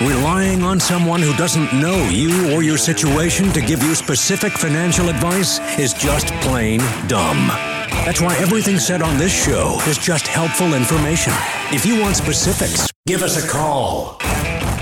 Relying on someone who doesn't know you or your situation to give you specific financial advice is just plain dumb. That's why everything said on this show is just helpful information. If you want specifics, give us a call.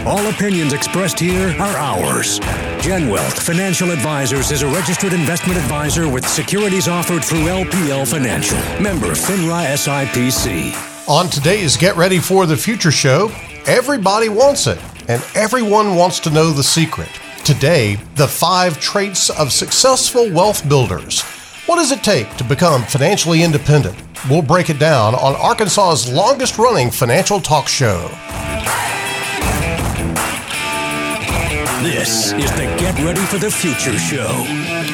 All opinions expressed here are ours. Gen Wealth Financial Advisors is a registered investment advisor with securities offered through LPL Financial. Member FINRA SIPC. On today's Get Ready for the Future show, everybody wants it, and everyone wants to know the secret. Today, the five traits of successful wealth builders. What does it take to become financially independent? We'll break it down on Arkansas's longest running financial talk show. This is the Get Ready for the Future show.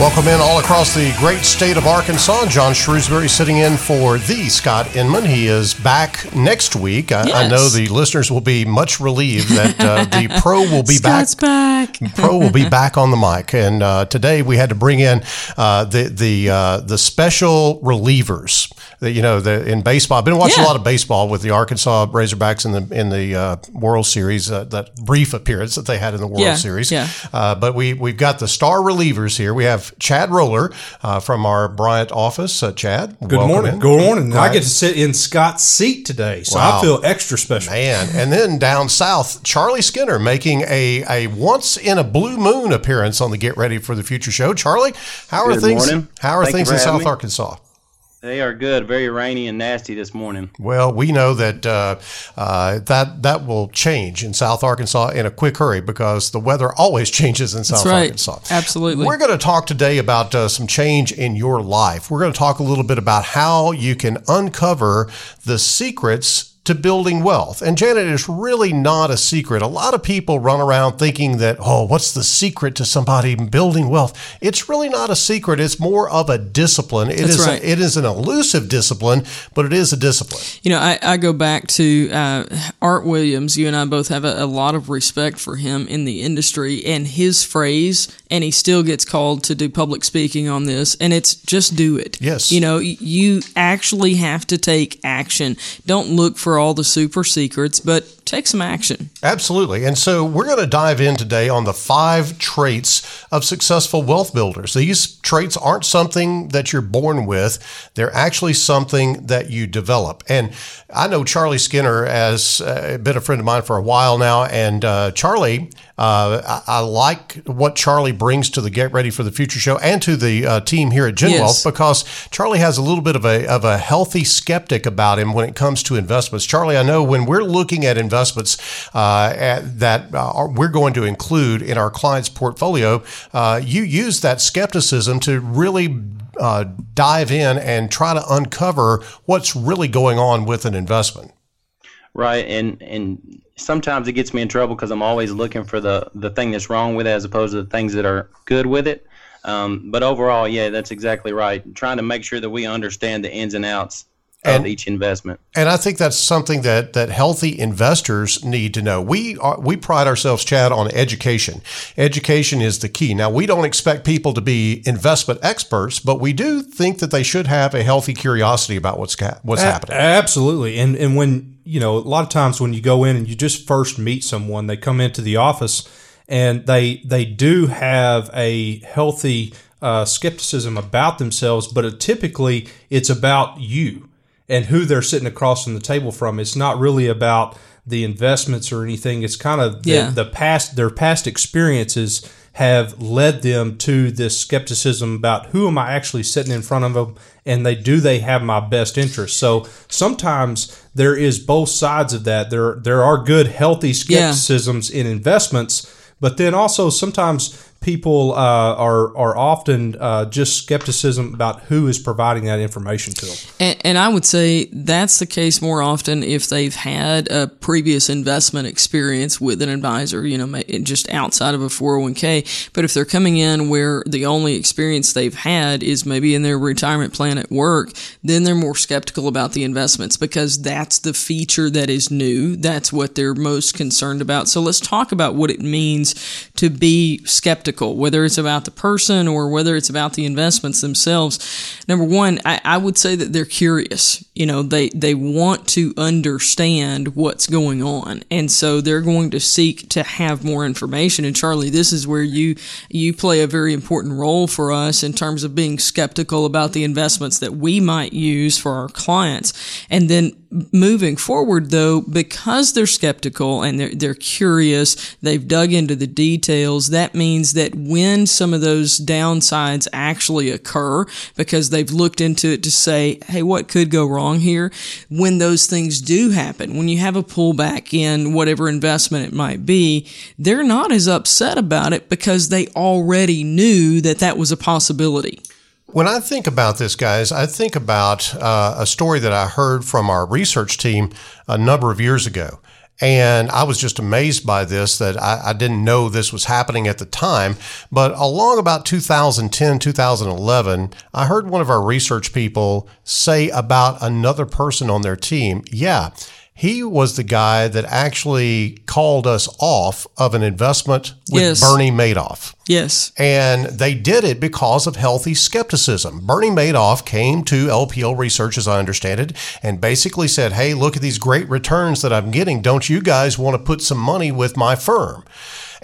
Welcome in all across the great state of Arkansas. John Shrewsbury sitting in for the Scott Inman. He is back next week. I, Yes. I know the listeners will be much relieved that uh, the pro will be Scott's back. Pro will be back on the mic, and uh, today we had to bring in uh, the the uh, the special relievers. That you know, the, in baseball, I've been watching Yeah. a lot of baseball with the Arkansas Razorbacks in the in the uh, World Series. Uh, that brief appearance that they had in the World Yeah, Series. yeah. Uh, but we we've got the star relievers here. We have Chad Roller uh, from our Bryant office. Uh, Chad, Good morning. in. Good morning. I get to sit in Scott's seat today, so Wow. I feel extra special. Man, and then down south, Charlie Skinner making a, a once in a blue moon appearance on the Get Ready for the Future show. Charlie, how are Good things? morning. How are Thank things in South me. Arkansas? They are good. Very rainy and nasty this morning. Well, we know that uh, uh, that that will change in South Arkansas in a quick hurry because the weather always changes in South right. Arkansas. Absolutely. We're going to talk today about uh, some change in your life. We're going to talk a little bit about how you can uncover the secrets to building wealth. And Janet, it's really not a secret. A lot of people run around thinking that, oh, what's the secret to somebody building wealth? It's really not a secret. It's more of a discipline. It That's is right. a, it is an elusive discipline, but it is a discipline. You know, I, I go back to uh, Art Williams. You and I both have a, a lot of respect for him in the industry and his phrase, and he still gets called to do public speaking on this, and it's just do it. Yes. You know, you actually have to take action. Don't look for all the super secrets, but take some action. Absolutely. And so we're going to dive in today on the five traits of successful wealth builders. These traits aren't something that you're born with, they're actually something that you develop. And I know Charlie Skinner has uh, been a friend of mine for a while now. And uh, Charlie, uh, I, I like what Charlie brings to the Get Ready for the Future show and to the uh, team here at Gen Yes. Wealth because Charlie has a little bit of a, of a healthy skeptic about him when it comes to investments. Charlie, I know when we're looking at investments uh, at, that uh, we're going to include in our client's portfolio, uh, you use that skepticism to really uh, dive in and try to uncover what's really going on with an investment. Right. And and sometimes it gets me in trouble because I'm always looking for the, the thing that's wrong with it as opposed to the things that are good with it. Um, but overall, yeah, that's exactly right. Trying to make sure that we understand the ins and outs And- of each investment. And I think that's something that that healthy investors need to know. We are, we pride ourselves, Chad, on education. Education is the key. Now, we don't expect people to be investment experts, but we do think that they should have a healthy curiosity about what's what's A- happening. Absolutely. And and when you know, a lot of times when you go in and you just first meet someone, they come into the office and they they do have a healthy uh, skepticism about themselves, but it, typically it's about you and who they're sitting across from the table from. It's not really about the investments or anything. It's kind of the, Yeah. the past their past experiences have led them to this skepticism about who am I actually sitting in front of them and they do they have my best interest. So sometimes there is both sides of that. There there are good healthy Yeah. skepticisms in investments, but then also sometimes people uh, are are often uh, just skepticism about who is providing that information to them. And, and I would say that's the case more often if they've had a previous investment experience with an advisor, you know, just outside of a 401k. But if they're coming in where the only experience they've had is maybe in their retirement plan at work, then they're more skeptical about the investments because that's the feature that is new. That's what they're most concerned about. So let's talk about what it means to be skeptical, whether it's about the person or whether it's about the investments themselves. Number one, I, I would say that they're curious. You know, they, they want to understand what's going on. And so they're going to seek to have more information. And Charlie, this is where you, you play a very important role for us in terms of being skeptical about the investments that we might use for our clients. And then moving forward though, because they're skeptical and they're, they're curious, they've dug into the details, that means that when some of those downsides actually occur, because they've looked into it to say, hey, what could go wrong here? When those things do happen, when you have a pullback in whatever investment it might be, they're not as upset about it because they already knew that that was a possibility. When I think about this, guys, I think about uh, a story that I heard from our research team a number of years ago. And I was just amazed by this that I, I, didn't know this was happening at the time. But along about 2010, 2011, I heard one of our research people say about another person on their team, yeah, he was the guy that actually called us off of an investment with yes. Bernie Madoff. Yes. And they did it because of healthy skepticism. Bernie Madoff came to LPL Research, as I understand it, and basically said, Hey, look at these great returns that I'm getting. Don't you guys want to put some money with my firm?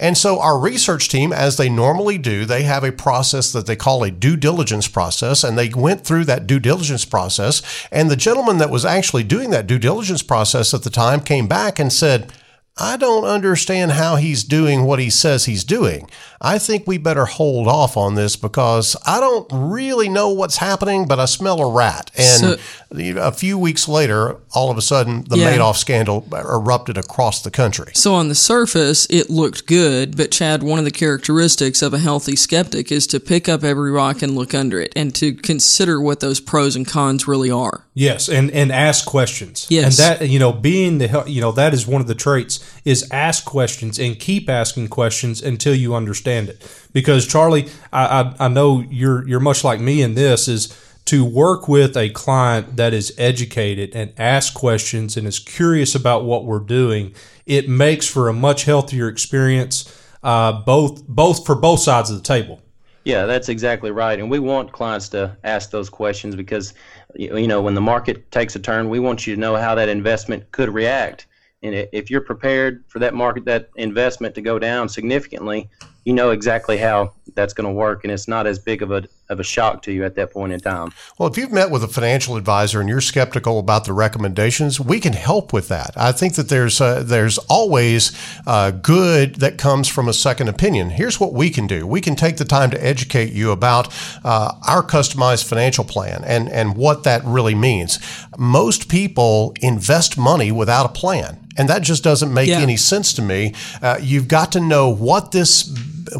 And so our research team, as they normally do, they have a process that they call a due diligence process. And they went through that due diligence process. And the gentleman that was actually doing that due diligence process at the time came back and said, I don't understand how he's doing what he says he's doing. I think we better hold off on this because I don't really know what's happening, but I smell a rat. And so, a few weeks later, all of a sudden, the yeah. Madoff scandal erupted across the country. So, on the surface, it looked good, but Chad, one of the characteristics of a healthy skeptic is to pick up every rock and look under it and to consider what those pros and cons really are. Yes, and, and ask questions. Yes. And that, you know, being the, you know, that is one of the traits is ask questions and keep asking questions until you understand it. Because Charlie, I, I, I know you're you're much like me in this is to work with a client that is educated and ask questions and is curious about what we're doing. It makes for a much healthier experience, uh, both both for both sides of the table. Yeah, that's exactly right. And we want clients to ask those questions because, you know, when the market takes a turn, we want you to know how that investment could react. And if you're prepared for that market, that investment to go down significantly, you know exactly how that's going to work, and it's not as big of a of a shock to you at that point in time. Well, if you've met with a financial advisor and you're skeptical about the recommendations, we can help with that. I think that there's uh, there's always uh, good that comes from a second opinion. Here's what we can do: we can take the time to educate you about uh, our customized financial plan and and what that really means. Most people invest money without a plan. And that just doesn't make yeah. any sense to me. Uh, you've got to know what this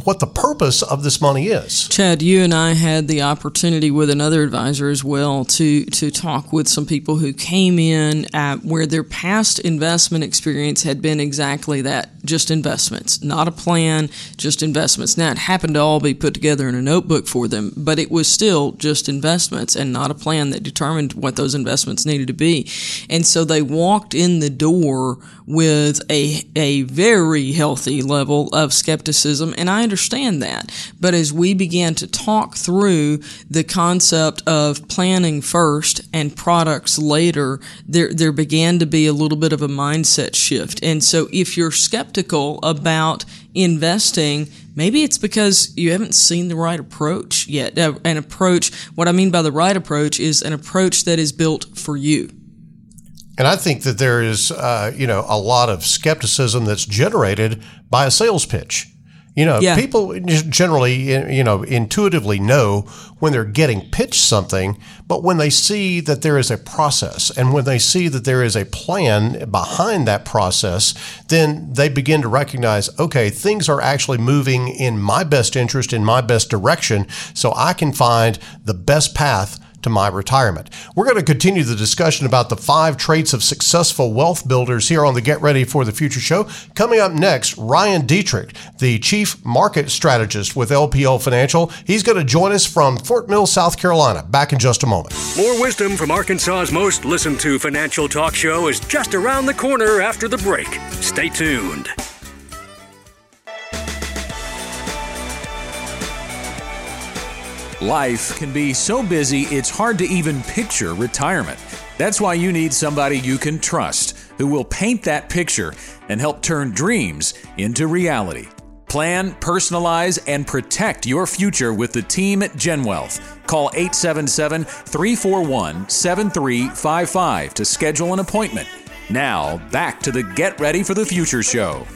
what the purpose of this money is. Chad, you and I had the opportunity with another advisor as well to to talk with some people who came in at where their past investment experience had been exactly that, just investments, not a plan, just investments. Now it happened to all be put together in a notebook for them, but it was still just investments and not a plan that determined what those investments needed to be. And so they walked in the door with a a very healthy level of skepticism and I understand that. But as we began to talk through the concept of planning first and products later, there, there began to be a little bit of a mindset shift. And so if you're skeptical about investing, maybe it's because you haven't seen the right approach yet. An approach, what I mean by the right approach is an approach that is built for you. And I think that there is, uh, you know, a lot of skepticism that's generated by a sales pitch. You know, yeah. people generally, you know, intuitively know when they're getting pitched something, but when they see that there is a process and when they see that there is a plan behind that process, then they begin to recognize, okay, things are actually moving in my best interest, in my best direction, so I can find the best path to my retirement. We're going to continue the discussion about the five traits of successful wealth builders here on the Get Ready for the Future show. Coming up next, Ryan Detrick, the chief market strategist with LPL Financial. He's going to join us from Fort Mill, South Carolina. Back in just a moment. More wisdom from Arkansas's most listened to financial talk show is just around the corner after the break. Stay tuned. Life can be so busy it's hard to even picture retirement. That's why you need somebody you can trust who will paint that picture and help turn dreams into reality. Plan, personalize, and protect your future with the team at GenWealth. Call 877 341 7355 to schedule an appointment. Now, back to the Get Ready for the Future show.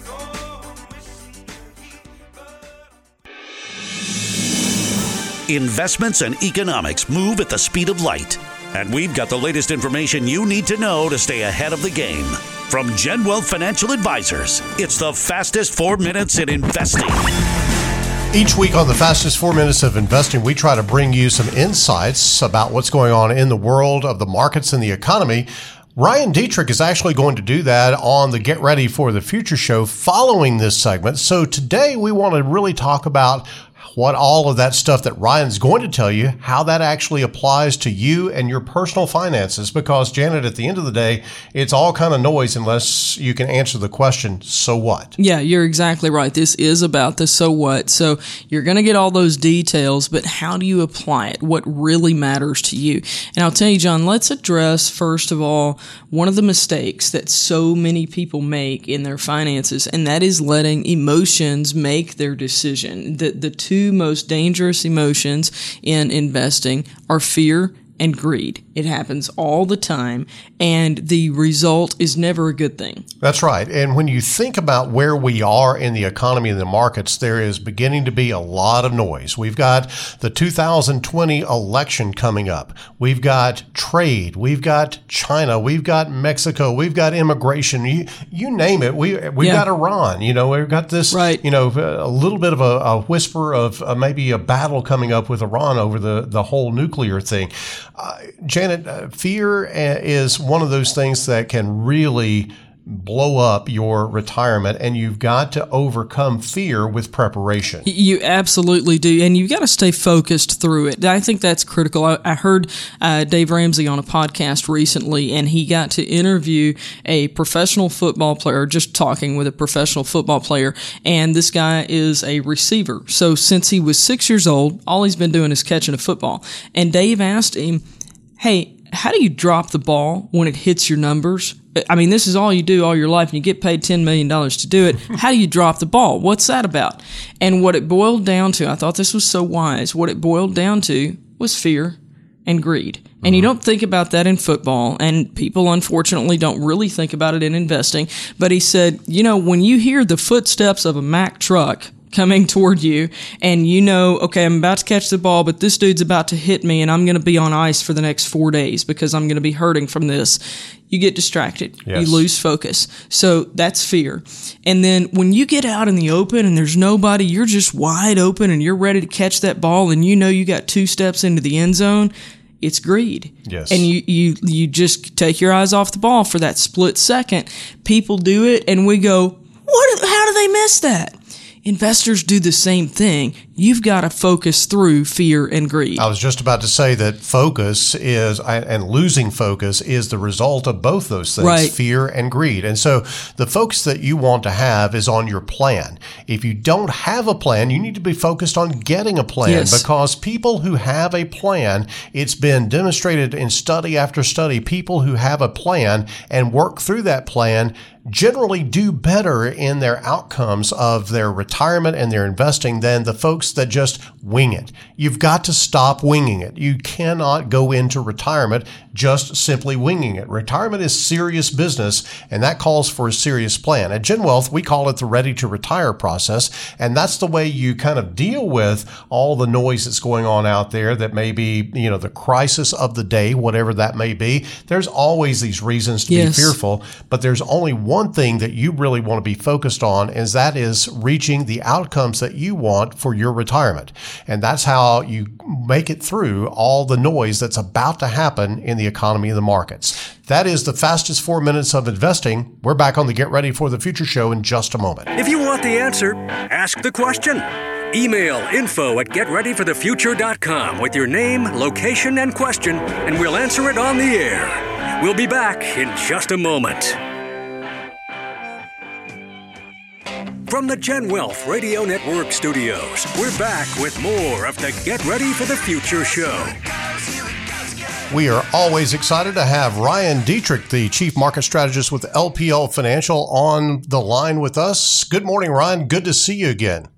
Investments and economics move at the speed of light. And we've got the latest information you need to know to stay ahead of the game. From GenWealth Financial Advisors, it's the fastest four minutes in investing. Each week on the fastest four minutes of investing, we try to bring you some insights about what's going on in the world of the markets and the economy. Ryan Detrick is actually going to do that on the Get Ready for the Future show following this segment. So today we want to really talk about what all of that stuff that Ryan's going to tell you, how that actually applies to you and your personal finances. Because, Janet, at the end of the day, it's all kind of noise unless you can answer the question, so what? Yeah, you're exactly right. This is about the so what. So you're going to get all those details, but how do you apply it? What really matters to you? And I'll tell you, John, let's address, first of all, one of the mistakes that so many people make in their finances, and that is letting emotions make their decision. The, the two most dangerous emotions in investing are fear and greed. It happens all the time, and the result is never a good thing. That's right. And when you think about where we are in the economy and the markets, there is beginning to be a lot of noise. We've got the 2020 election coming up. We've got trade. We've got China. We've got Mexico. We've got immigration. You, you name it. We, we've yeah. got Iran. You know, we've got this, right. you know, a little bit of a, a whisper of uh, maybe a battle coming up with Iran over the, the whole nuclear thing. Uh, Janet, uh, fear uh, is one of those things that can really blow up your retirement and you've got to overcome fear with preparation. You absolutely do. And you've got to stay focused through it. I think that's critical. I, I heard uh, Dave Ramsey on a podcast recently and he got to interview a professional football player, just talking with a professional football player. And this guy is a receiver. So since he was six years old, all he's been doing is catching a football. And Dave asked him, Hey, how do you drop the ball when it hits your numbers? I mean, this is all you do all your life and you get paid $10 million to do it. How do you drop the ball? What's that about? And what it boiled down to, I thought this was so wise. What it boiled down to was fear and greed. And mm-hmm. you don't think about that in football, and people unfortunately don't really think about it in investing. But he said, you know, when you hear the footsteps of a Mack truck coming toward you and you know, okay, I'm about to catch the ball, but this dude's about to hit me and I'm going to be on ice for the next four days because I'm going to be hurting from this. You get distracted. Yes. You lose focus. So that's fear. And then when you get out in the open and there's nobody, you're just wide open and you're ready to catch that ball and you know you got two steps into the end zone it's greed. Yes. And you, you, you just take your eyes off the ball for that split second. People do it and we go, what, how do they miss that? Investors do the same thing. You've got to focus through fear and greed. I was just about to say that focus is, and losing focus is the result of both those things, right. fear and greed. And so the focus that you want to have is on your plan. If you don't have a plan, you need to be focused on getting a plan yes. because people who have a plan, it's been demonstrated in study after study, people who have a plan and work through that plan generally do better in their outcomes of their retirement and their investing than the folks that just wing it. You've got to stop winging it. You cannot go into retirement just simply winging it. Retirement is serious business and that calls for a serious plan. At GenWealth, we call it the ready to retire process. And that's the way you kind of deal with all the noise that's going on out there that may be, you know, the crisis of the day, whatever that may be. There's always these reasons to yes. be fearful, but there's only one one thing that you really want to be focused on is that is reaching the outcomes that you want for your retirement. And that's how you make it through all the noise that's about to happen in the economy and the markets. That is the fastest four minutes of investing. We're back on the Get Ready for the Future show in just a moment. If you want the answer, ask the question. Email info at getreadyforthefuture.com with your name, location, and question, and we'll answer it on the air. We'll be back in just a moment. From the Gen Wealth Radio Network studios, we're back with more of the Get Ready for the Future show. We are always excited to have Ryan Detrick, the Chief Market Strategist with LPL Financial, on the line with us. Good morning, Ryan. Good to see you again.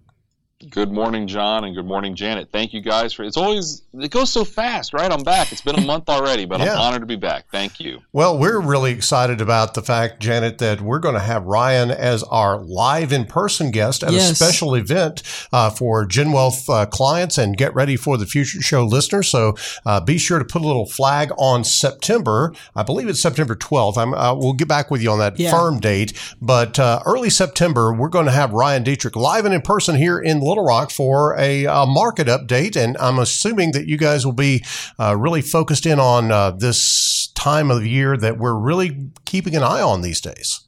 Good morning, John, and good morning, Janet. Thank you guys for it's always it goes so fast, right? I'm back. It's been a month already, but yeah. I'm honored to be back. Thank you. Well, we're really excited about the fact, Janet, that we're going to have Ryan as our live in person guest at yes. a special event uh, for Gen Wealth uh, clients and Get Ready for the Future Show listeners. So uh, be sure to put a little flag on September. I believe it's September 12th. I'm, uh, we'll get back with you on that yeah. firm date, but uh, early September, we're going to have Ryan Detrick live and in person here in Little Rock for a, a market update. And I'm assuming that you guys will be uh, really focused in on uh, this time of year that we're really keeping an eye on these days.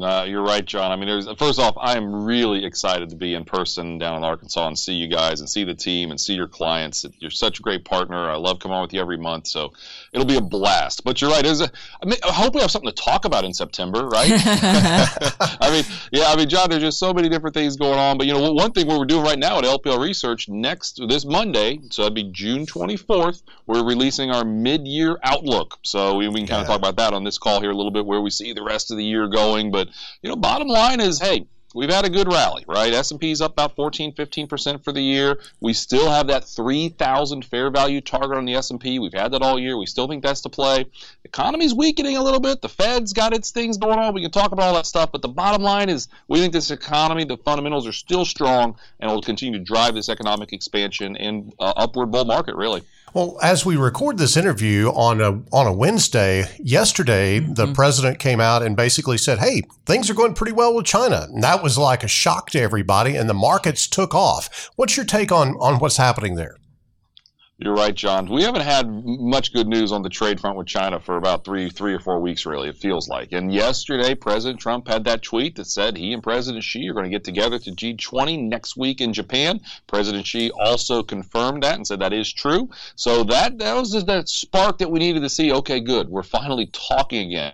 Uh, you're right, John. I mean, there's first off, I am really excited to be in person down in Arkansas and see you guys and see the team and see your clients. You're such a great partner. I love coming on with you every month, so it'll be a blast. But you're right. A, I, mean, I hope we have something to talk about in September, right? I mean, yeah. I mean, John, there's just so many different things going on. But you know, one thing we're doing right now at LPL Research next this Monday, so that'd be June 24th, we're releasing our mid-year outlook. So we, we can kind yeah. of talk about that on this call here a little bit, where we see the rest of the year going, but but you know, bottom line is, hey, we've had a good rally, right? S&P's up about 14, 15% for the year. We still have that 3,000 fair value target on the S&P. We've had that all year. We still think that's the play. Economy's weakening a little bit. The Fed's got its things going on. We can talk about all that stuff, but the bottom line is we think this economy, the fundamentals are still strong and will continue to drive this economic expansion and uh, upward bull market, really. Well, as we record this interview on a on a Wednesday, yesterday mm-hmm. the president came out and basically said, "Hey, things are going pretty well with China." And that was like a shock to everybody, and the markets took off. What's your take on on what's happening there? You're right, John. We haven't had much good news on the trade front with China for about three, three or four weeks, really. It feels like. And yesterday, President Trump had that tweet that said he and President Xi are going to get together to G20 next week in Japan. President Xi also confirmed that and said that is true. So that that was that spark that we needed to see. Okay, good. We're finally talking again.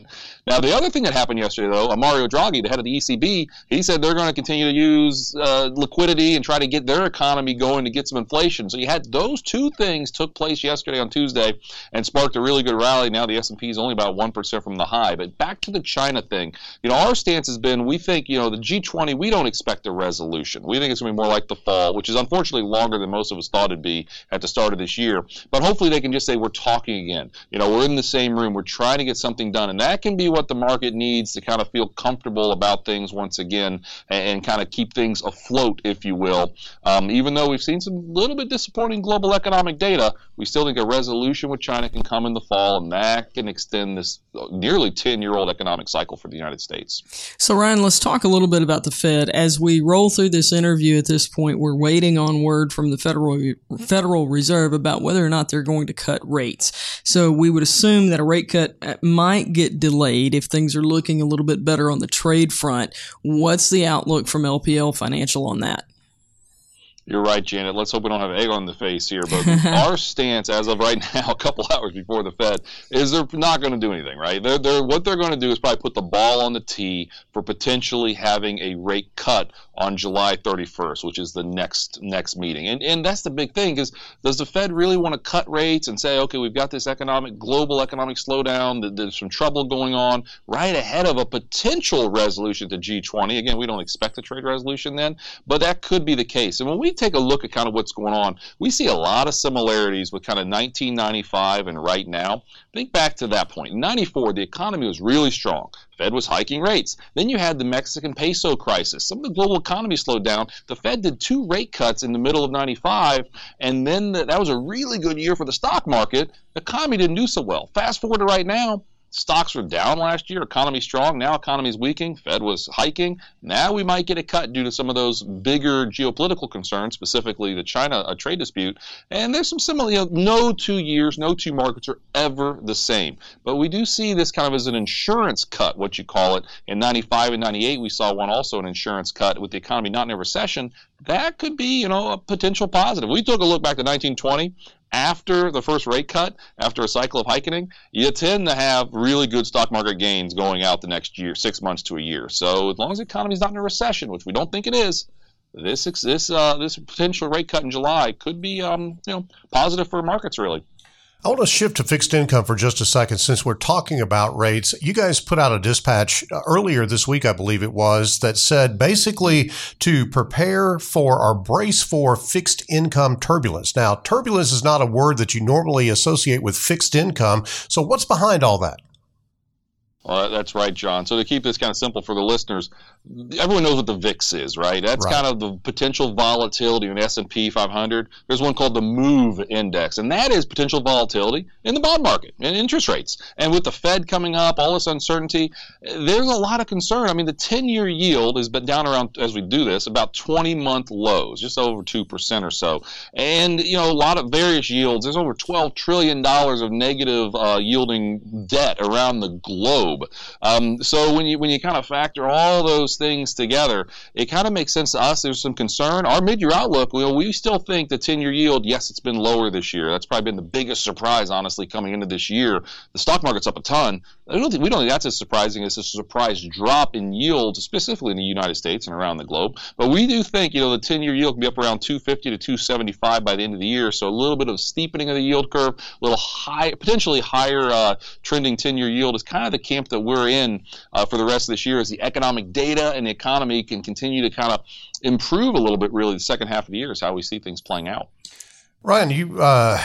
Now, the other thing that happened yesterday, though, Mario Draghi, the head of the ECB, he said they're going to continue to use uh, liquidity and try to get their economy going to get some inflation. So you had those two things took place yesterday on Tuesday and sparked a really good rally. Now the S&P is only about 1% from the high. But back to the China thing, you know, our stance has been we think, you know, the G20, we don't expect a resolution. We think it's going to be more like the fall, which is unfortunately longer than most of us thought it'd be at the start of this year. But hopefully they can just say we're talking again. You know, we're in the same room. We're trying to get something done. And that can be what the market needs to kind of feel comfortable about things once again and, and kind of keep things afloat, if you will. Um, even though we've seen some little bit disappointing global economic data, we still think a resolution with China can come in the fall, and that can extend this nearly 10 year old economic cycle for the United States. So, Ryan, let's talk a little bit about the Fed. As we roll through this interview at this point, we're waiting on word from the Federal, Federal Reserve about whether or not they're going to cut rates. So, we would assume that a rate cut uh, might get delayed if things are looking a little bit better on the trade front. What's the outlook from LPL Financial on that? You're right, Janet. Let's hope we don't have egg on the face here. But our stance, as of right now, a couple hours before the Fed, is they're not going to do anything. Right? They're, they're what they're going to do is probably put the ball on the tee for potentially having a rate cut on July 31st, which is the next next meeting. And and that's the big thing because does the Fed really want to cut rates and say, okay, we've got this economic global economic slowdown, there's some trouble going on right ahead of a potential resolution to G20? Again, we don't expect a trade resolution then, but that could be the case. And when we take a look at kind of what's going on, we see a lot of similarities with kind of 1995 and right now. Think back to that point. In 94, the economy was really strong. Fed was hiking rates. Then you had the Mexican peso crisis. Some of the global economy slowed down. The Fed did two rate cuts in the middle of 95, and then the, that was a really good year for the stock market. The economy didn't do so well. Fast forward to right now, Stocks were down last year. Economy strong. Now economy is weakening. Fed was hiking. Now we might get a cut due to some of those bigger geopolitical concerns, specifically the China a trade dispute. And there's some similar. You know, no two years, no two markets are ever the same. But we do see this kind of as an insurance cut, what you call it. In 95 and 98, we saw one also an insurance cut with the economy not in a recession. That could be, you know, a potential positive. We took a look back to 1920 after the first rate cut, after a cycle of hiking, you tend to have really good stock market gains going out the next year, six months to a year. So as long as the economy is not in a recession, which we don't think it is, this this uh, this potential rate cut in July could be um, you know positive for markets really. I want to shift to fixed income for just a second since we're talking about rates. You guys put out a dispatch uh, earlier this week, I believe it was, that said basically to prepare for or brace for fixed income turbulence. Now, turbulence is not a word that you normally associate with fixed income. So, what's behind all that? Well, that's right, John. So to keep this kind of simple for the listeners, everyone knows what the VIX is, right? That's right. kind of the potential volatility in S&P 500. There's one called the MOVE index, and that is potential volatility in the bond market and interest rates. And with the Fed coming up, all this uncertainty, there's a lot of concern. I mean, the 10-year yield has been down around as we do this about 20-month lows, just over 2% or so. And, you know, a lot of various yields. There's over 12 trillion dollars of negative uh, yielding debt around the globe globe. Um, so when you when you kind of factor all those things together, it kind of makes sense to us. There's some concern. Our mid-year outlook, we still think the 10-year yield, yes, it's been lower this year. That's probably been the biggest surprise, honestly, coming into this year. The stock market's up a ton. I don't think we don't think that's as surprising as a surprise drop in yield, specifically in the United States and around the globe. But we do think, you know, the 10-year yield can be up around 250 to 275 by the end of the year. So a little bit of steepening of the yield curve, a little high, potentially higher uh, trending 10-year yield is kind of the camp that we're in uh, for the rest of this year as the economic data and the economy can continue to kind of improve a little bit. Really, the second half of the year is how we see things playing out. Ryan, you, uh,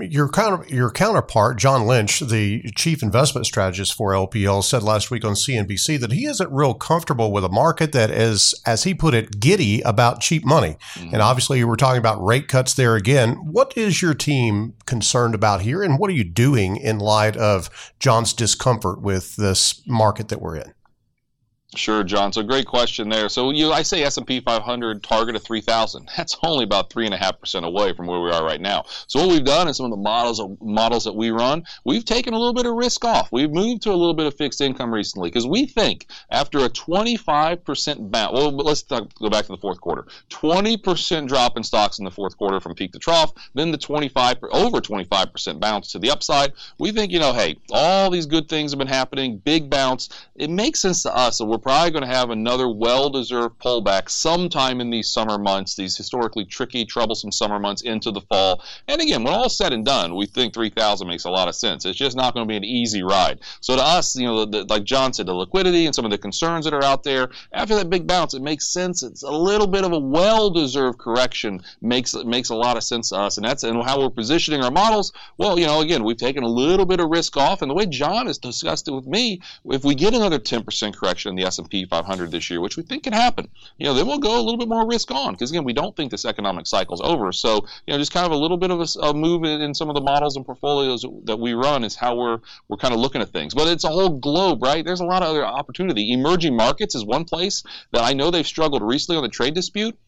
your counter, your counterpart, John Lynch, the chief investment strategist for LPL, said last week on CNBC that he isn't real comfortable with a market that is, as he put it, giddy about cheap money. Mm-hmm. And obviously, we're talking about rate cuts there again. What is your team concerned about here, and what are you doing in light of John's discomfort with this market that we're in? Sure, John. So great question there. So you, I say S&P 500 target of 3,000. That's only about three and a half percent away from where we are right now. So what we've done is some of the models models that we run, we've taken a little bit of risk off. We've moved to a little bit of fixed income recently because we think after a 25 percent bounce. Well, let's talk, go back to the fourth quarter. 20 percent drop in stocks in the fourth quarter from peak to trough. Then the 25 over 25 percent bounce to the upside. We think you know, hey, all these good things have been happening. Big bounce. It makes sense to us. So we're probably going to have another well deserved pullback sometime in these summer months, these historically tricky, troublesome summer months into the fall. And again, when all said and done, we think 3,000 makes a lot of sense. It's just not going to be an easy ride. So to us, you know, the, like John said, the liquidity and some of the concerns that are out there, after that big bounce, it makes sense. It's a little bit of a well deserved correction, makes, makes a lot of sense to us. And that's and how we're positioning our models. Well, you know, again, we've taken a little bit of risk off. And the way John has discussed it with me, if we get another 10% correction in the S&P 500 this year, which we think can happen. You know, then we'll go a little bit more risk on because again, we don't think this economic cycle is over. So, you know, just kind of a little bit of a, a move in, in, some of the models and portfolios that we run is how we're we're kind of looking at things. But it's a whole globe, right? There's a lot of other opportunity. Emerging markets is one place that I know they've struggled recently on the trade dispute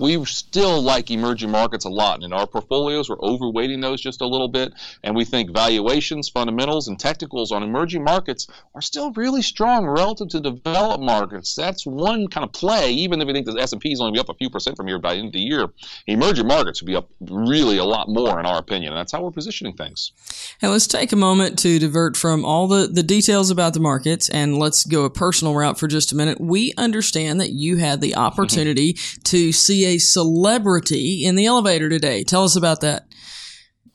we still like emerging markets a lot. And in our portfolios, we're overweighting those just a little bit. And we think valuations, fundamentals, and technicals on emerging markets are still really strong relative to developed markets. That's one kind of play, even if we think the S&P is only be up a few percent from here by the end of the year. Emerging markets would be up really a lot more, in our opinion. And that's how we're positioning things. And let's take a moment to divert from all the, the details about the markets and let's go a personal route for just a minute. We understand that you had the mm-hmm. opportunity to see a celebrity in the elevator today. Tell us about that.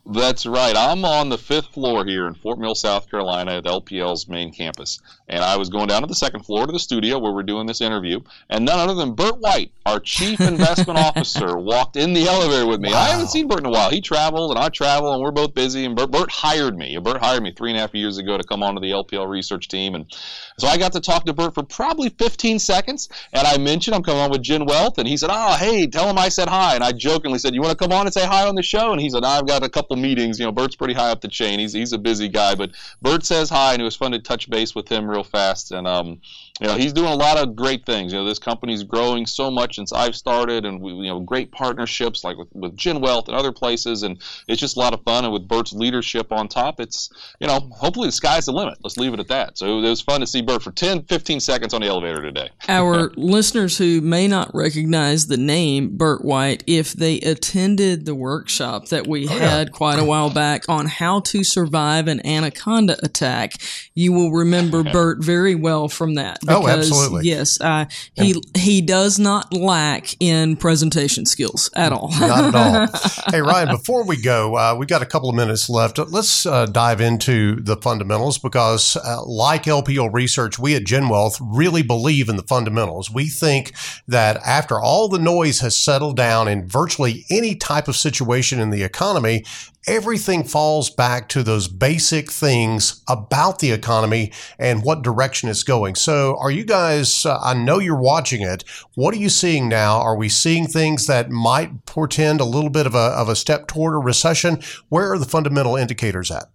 That's right. I'm on the fifth floor here in Fort Mill, South Carolina at LPL's main campus. And I was going down to the second floor to the studio where we're doing this interview. And none other than Burt White, our chief investment officer, walked in the elevator with me. Wow. I haven't seen Burt in a while. He traveled and I travel and we're both busy. And Burt, Burt hired me. Burt hired me three and a half years ago to come onto the LPL research team. And so I got to talk to Burt for probably 15 seconds. And I mentioned I'm coming on with Gen Wealth. And he said, Oh, hey, tell him I said hi. And I jokingly said, You want to come on and say hi on the show? And he said, I've got a couple meetings. You know, Burt's pretty high up the chain. He's he's a busy guy, but Burt says hi, and it was fun to touch base with him real fast. And um, you know, he's doing a lot of great things. You know, this company's growing so much since I've started, and we, you know, great partnerships like with, with Gen Wealth and other places, and it's just a lot of fun. And with Burt's leadership on top, it's you know, hopefully the sky's the limit. Let's leave it at that. So it was fun to see Burt for 10, 15 seconds on the elevator today. Our listeners who may not recognize the name Burt White, if they attended the workshop that we oh, had yeah. quite a while back on how to survive an anaconda attack, you will remember Burt very well from that. Because, oh, absolutely. Yes, uh, he and, he does not lack in presentation skills at all. not at all. Hey Ryan, before we go, uh, we got a couple of minutes left. Let's uh, dive into the fundamentals because, uh, like LPL Research, we at Gen Wealth really believe in the fundamentals. We think that after all the noise has settled down in virtually any type of situation in the economy, everything falls back to those basic things about the economy and what direction it's going. So, are you guys, uh, I know you're watching it. What are you seeing now? Are we seeing things that might portend a little bit of a, of a step toward a recession? Where are the fundamental indicators at?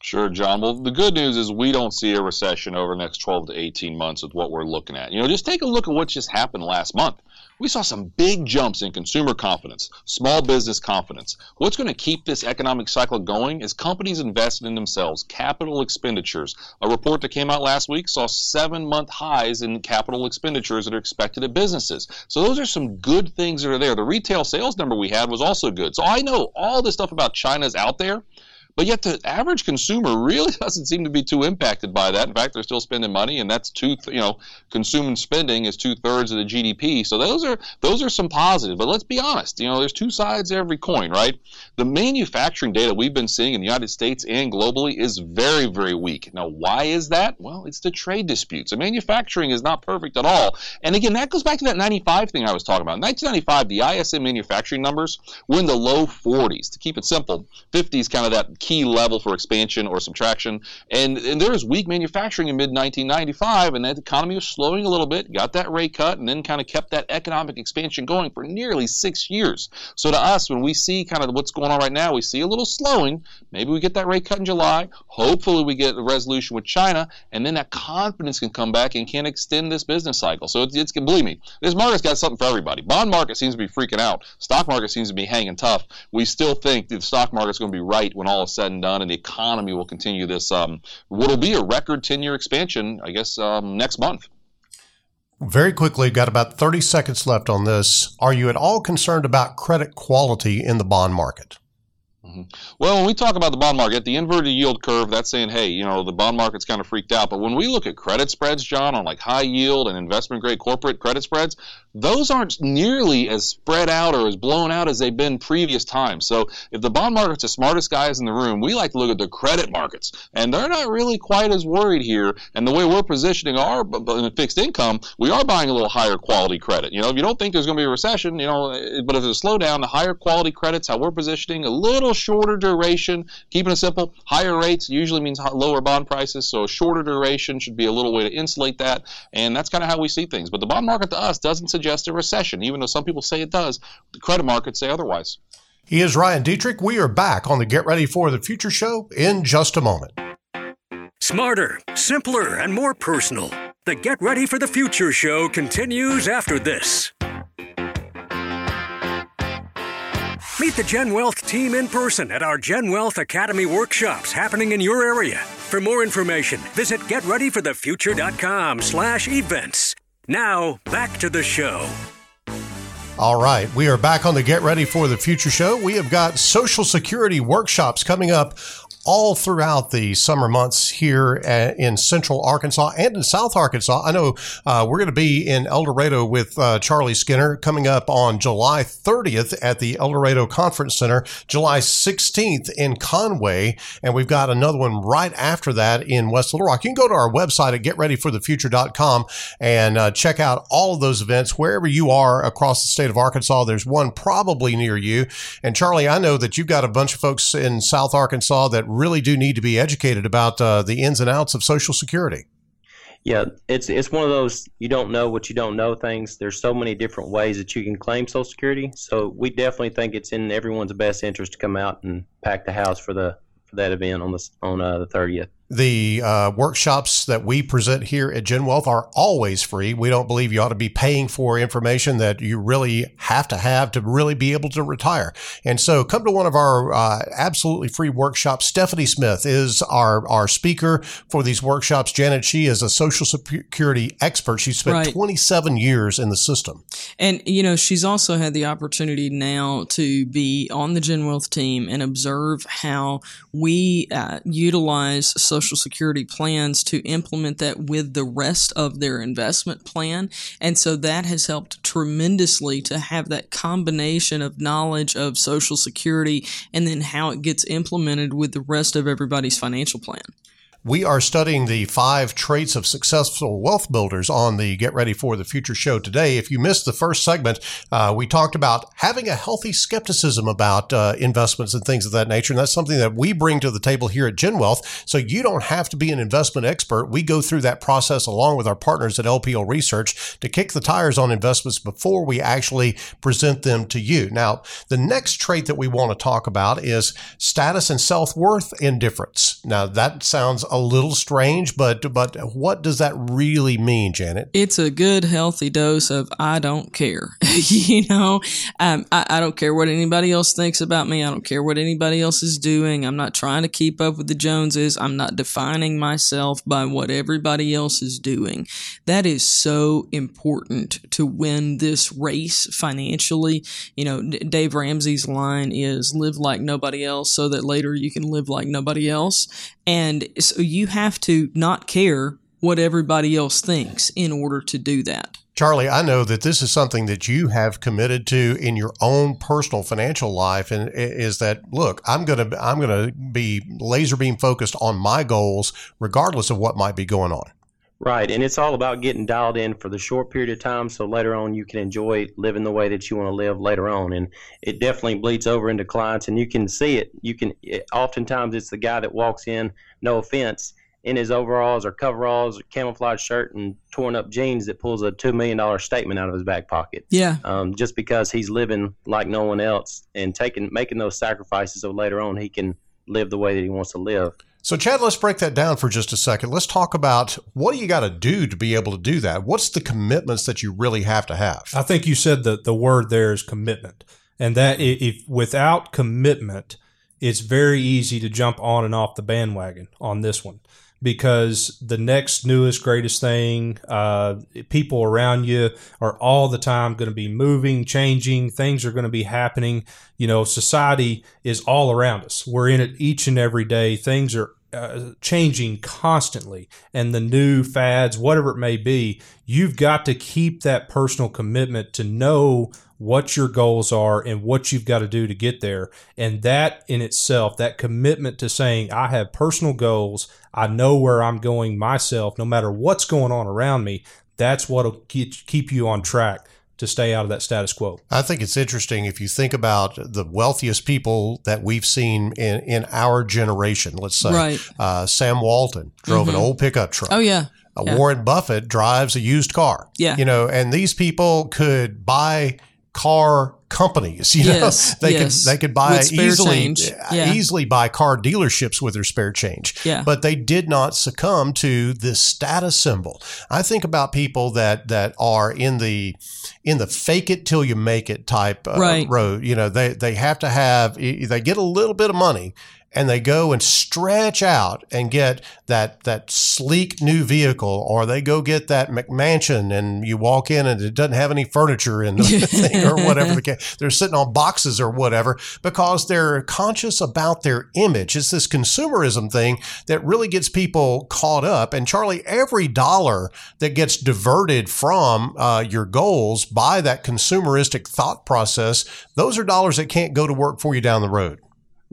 Sure, John. Well, the good news is we don't see a recession over the next 12 to 18 months with what we're looking at. You know, just take a look at what just happened last month we saw some big jumps in consumer confidence, small business confidence. What's going to keep this economic cycle going is companies investing in themselves, capital expenditures. A report that came out last week saw seven month highs in capital expenditures that are expected at businesses. So those are some good things that are there. The retail sales number we had was also good. So I know all this stuff about China is out there. But yet the average consumer really doesn't seem to be too impacted by that. In fact, they're still spending money, and that's two. You know, consuming spending is two thirds of the GDP. So those are those are some positives. But let's be honest. You know, there's two sides to every coin, right? The manufacturing data we've been seeing in the United States and globally is very very weak. Now, why is that? Well, it's the trade disputes. The manufacturing is not perfect at all. And again, that goes back to that 95 thing I was talking about. In 1995, the ISM manufacturing numbers were in the low 40s. To keep it simple, 50 is kind of that key level for expansion or subtraction. And, and there was weak manufacturing in mid 1995, and that economy was slowing a little bit, got that rate cut, and then kind of kept that economic expansion going for nearly six years. So to us, when we see kind of what's going on right now, we see a little slowing. Maybe we get that rate cut in July. Hopefully, we get a resolution with China, and then that confidence can come back and can extend this business cycle. So it's, it's believe me, this market's got something for everybody. Bond market seems to be freaking out. Stock market seems to be hanging tough. We still think the stock market's going to be right when all is said and done, and the economy will continue this um, what'll be a record 10 year expansion, I guess, um, next month. Very quickly, got about 30 seconds left on this. Are you at all concerned about credit quality in the bond market? Mm-hmm. Well, when we talk about the bond market, the inverted yield curve, that's saying, hey, you know, the bond market's kind of freaked out. But when we look at credit spreads, John, on like high yield and investment grade corporate credit spreads, those aren't nearly as spread out or as blown out as they've been previous times. So if the bond market's the smartest guys in the room, we like to look at the credit markets, and they're not really quite as worried here. And the way we're positioning our fixed income, we are buying a little higher quality credit. You know, if you don't think there's going to be a recession, you know, but if there's a slowdown, the higher quality credits, how we're positioning, a little shorter duration, keeping it simple, higher rates usually means lower bond prices, so a shorter duration should be a little way to insulate that, and that's kind of how we see things. But the bond market to us doesn't suggest suggest a recession, even though some people say it does. The credit markets say otherwise. He is Ryan Detrick. We are back on the Get Ready for the Future show in just a moment. Smarter, simpler, and more personal. The Get Ready for the Future show continues after this. Meet the Gen Wealth team in person at our Gen Wealth Academy workshops happening in your area. For more information, visit getreadyforthefuture.com slash events. Now, back to the show. All right, we are back on the Get Ready for the Future show. We have got Social Security workshops coming up all throughout the summer months here in central Arkansas and in South Arkansas. I know uh, we're going to be in El Dorado with uh, Charlie Skinner coming up on July 30th at the El Dorado Conference Center, July 16th in Conway, and we've got another one right after that in West Little Rock. You can go to our website at getreadyforthefuture.com and uh, check out all of those events wherever you are across the state of Arkansas. There's one probably near you. And Charlie, I know that you've got a bunch of folks in South Arkansas that really do need to be educated about uh, the ins and outs of Social Security. Yeah, it's it's one of those you don't know what you don't know things. There's so many different ways that you can claim Social Security. So we definitely think it's in everyone's best interest to come out and pack the house for the for that event on the on uh, the 30th. The uh, workshops that we present here at Gen Wealth are always free. We don't believe you ought to be paying for information that you really have to have to really be able to retire. And so come to one of our uh, absolutely free workshops. Stephanie Smith is our, our speaker for these workshops. Janet, she is a social security expert. She spent Right. 27 years in the system. And, you know, she's also had the opportunity now to be on the Gen Wealth team and observe how we uh, utilize Social Security plans to implement that with the rest of their investment plan. And so that has helped tremendously to have that combination of knowledge of Social Security and then how it gets implemented with the rest of everybody's financial plan. We are studying the five traits of successful wealth builders on the Get Ready for the Future show today. If you missed the first segment, uh, we talked about having a healthy skepticism about uh, investments and things of that nature. And that's something that we bring to the table here at Gen Wealth. So you don't have to be an investment expert. We go through that process along with our partners at LPL Research to kick the tires on investments before we actually present them to you. Now, the next trait that we want to talk about is status and self worth indifference. Now, that sounds a little strange, but but what does that really mean, Janet? it's a good healthy dose of I don't care. you know, um, I, I don't care what anybody else thinks about me. I don't care what anybody else is doing. I'm not trying to keep up with the Joneses. I'm not defining myself by what everybody else is doing. That is so important to win this race financially. You know, Dave Ramsey's line is live like nobody else so that later you can live like nobody else. And so you have to not care what everybody else thinks in order to do that. Charlie, I know that this is something that you have committed to in your own personal financial life, and is that look, I'm gonna I'm gonna be laser beam focused on my goals, regardless of what might be going on. Right, and it's all about getting dialed in for the short period of time, so later on you can enjoy living the way that you want to live later on, and it definitely bleeds over into clients, and you can see it. You can it, oftentimes it's the guy that walks in, no offense, in his overalls or coveralls, or camouflage shirt, and torn up jeans that pulls a two million dollar statement out of his back pocket. Yeah. Um, just because he's living like no one else and taking making those sacrifices, so later on he can live the way that he wants to live. So, Chad, let's break that down for just a second. Let's talk about what do you got to do to be able to do that? What's the commitments that you really have to have? I think you said that the word there is commitment, and that if without commitment, it's very easy to jump on and off the bandwagon on this one because the next newest greatest thing, uh, people around you are all the time going to be moving, changing. Things are going to be happening. You know, society is all around us. We're in it each and every day. Things are uh, changing constantly and the new fads, whatever it may be, you've got to keep that personal commitment to know what your goals are and what you've got to do to get there. And that in itself, that commitment to saying, I have personal goals, I know where I'm going myself, no matter what's going on around me, that's what'll keep keep you on track to stay out of that status quo. I think it's interesting if you think about the wealthiest people that we've seen in, in our generation. Let's say Right. uh, Sam Walton drove an old pickup truck. Oh yeah. Uh, Yeah. Warren Buffett drives a used car. Yeah. You know, and these people could buy car companies. You Yes, know, they yes. could they could buy easily uh, Yeah. easily buy car dealerships with their spare change. Yeah. But they did not succumb to this status symbol. I think about people that that are in the in the fake it till you make it type uh, Right. road. You know, they they have to have they get a little bit of money and they go and stretch out and get that that sleek new vehicle, or they go get that McMansion, and you walk in and it doesn't have any furniture in the thing, or whatever. They're sitting on boxes or whatever because they're conscious about their image. It's this consumerism thing that really gets people caught up. And Charlie, every dollar that gets diverted from uh, your goals by that consumeristic thought process, those are dollars that can't go to work for you down the road.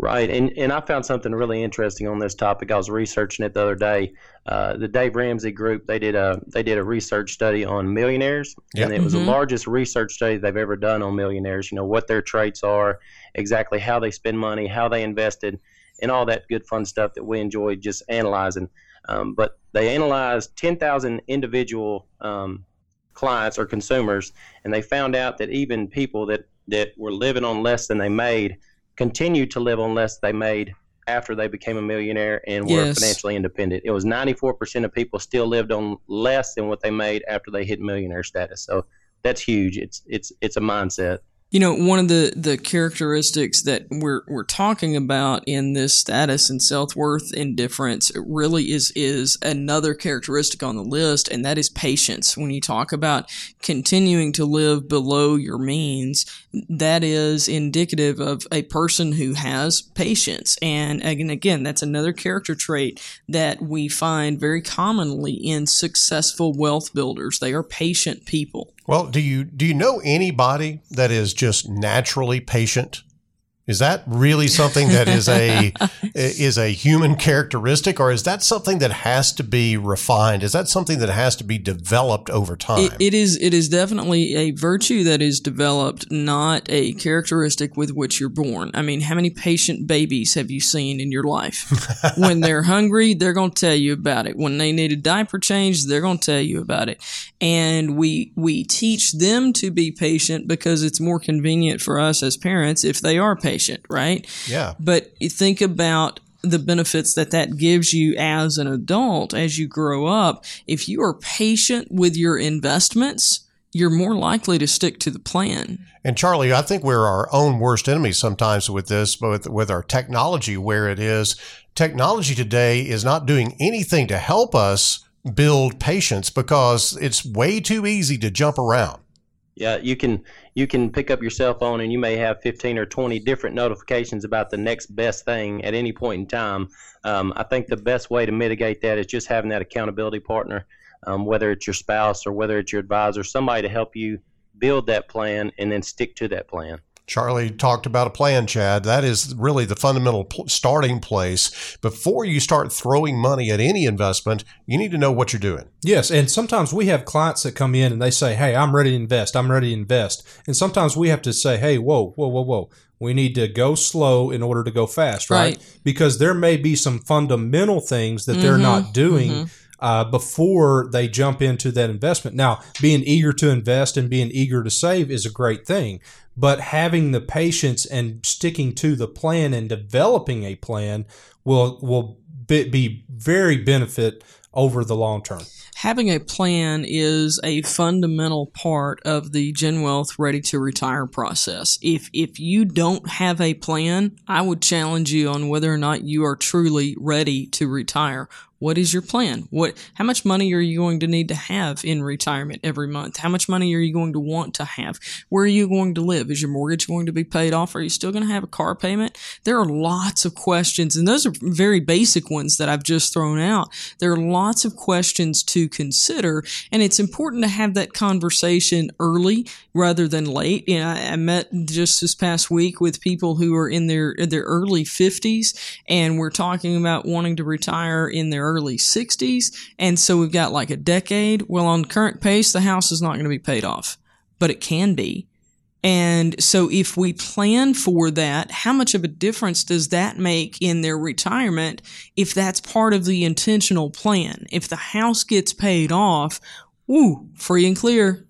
Right, and and I found something really interesting on this topic. I was researching it the other day. Uh, the Dave Ramsey Group they did a they did a research study on millionaires, and it was the largest research study they've ever done on millionaires. You know what their traits are, exactly how they spend money, how they invested, and all that good fun stuff that we enjoy just analyzing. Um, but they analyzed 10,000 individual um, clients or consumers, and they found out that even people that, that were living on less than they made continued to live on less they made after they became a millionaire and were Yes. financially independent. It was 94% of people still lived on less than what they made after they hit millionaire status. So that's huge. It's it's it's a mindset. You know, one of the, the characteristics that we're we're talking about in this status and self worth indifference really is is another characteristic on the list, and that is patience. When you talk about continuing to live below your means, that is indicative of a person who has patience. And again, again, that's another character trait that we find very commonly in successful wealth builders. They are patient people. Well, do you do you know anybody that is just naturally patient? Is that really something that is a is a human characteristic, or is that something that has to be refined? Is that something that has to be developed over time? It, it is it is definitely a virtue that is developed, not a characteristic with which you're born. I mean, how many patient babies have you seen in your life? when they're hungry, they're going to tell you about it. When they need a diaper change, they're going to tell you about it. And we we teach them to be patient because it's more convenient for us as parents if they are patient, right? yeah. But you think about the benefits that that gives you as an adult as you grow up. If you are patient with your investments, you're more likely to stick to the plan. And Charlie, I think we're our own worst enemies sometimes with this, but with, with our technology where it is. Technology today is not doing anything to help us build patience because it's way too easy to jump around. Yeah, you can you can pick up your cell phone and you may have 15 or 20 different notifications about the next best thing at any point in time. Um, I think the best way to mitigate that is just having that accountability partner, um, whether it's your spouse or whether it's your advisor, somebody to help you build that plan and then stick to that plan. Charlie talked about a plan, Chad. That is really the fundamental pl- starting place. Before you start throwing money at any investment, you need to know what you're doing. Yes, and sometimes we have clients that come in and they say, "Hey, I'm ready to invest. I'm ready to invest." And sometimes we have to say, "Hey, whoa, whoa, whoa, whoa. We need to go slow in order to go fast, right?" Right. Because there may be some fundamental things that they're mm-hmm. not doing mm-hmm. Uh, before they jump into that investment. Now, being eager to invest and being eager to save is a great thing, but having the patience and sticking to the plan and developing a plan will will be, be very benefit over the long term. Having a plan is a fundamental part of the Gen Wealth Ready to Retire process. If if you don't have a plan, I would challenge you on whether or not you are truly ready to retire. What is your plan? What how much money are you going to need to have in retirement every month? How much money are you going to want to have? Where are you going to live? Is your mortgage going to be paid off? Are you still going to have a car payment? There are lots of questions and those are very basic ones that I've just thrown out. There are lots of questions to consider and it's important to have that conversation early rather than late. You know, I, I met just this past week with people who are in their their early 50s and we're talking about wanting to retire in their early 60s and so we've got like a decade. Well, on current pace the house is not going to be paid off, but it can be. And so if we plan for that, how much of a difference does that make in their retirement if that's part of the intentional plan? If the house gets paid off, woo, free and clear.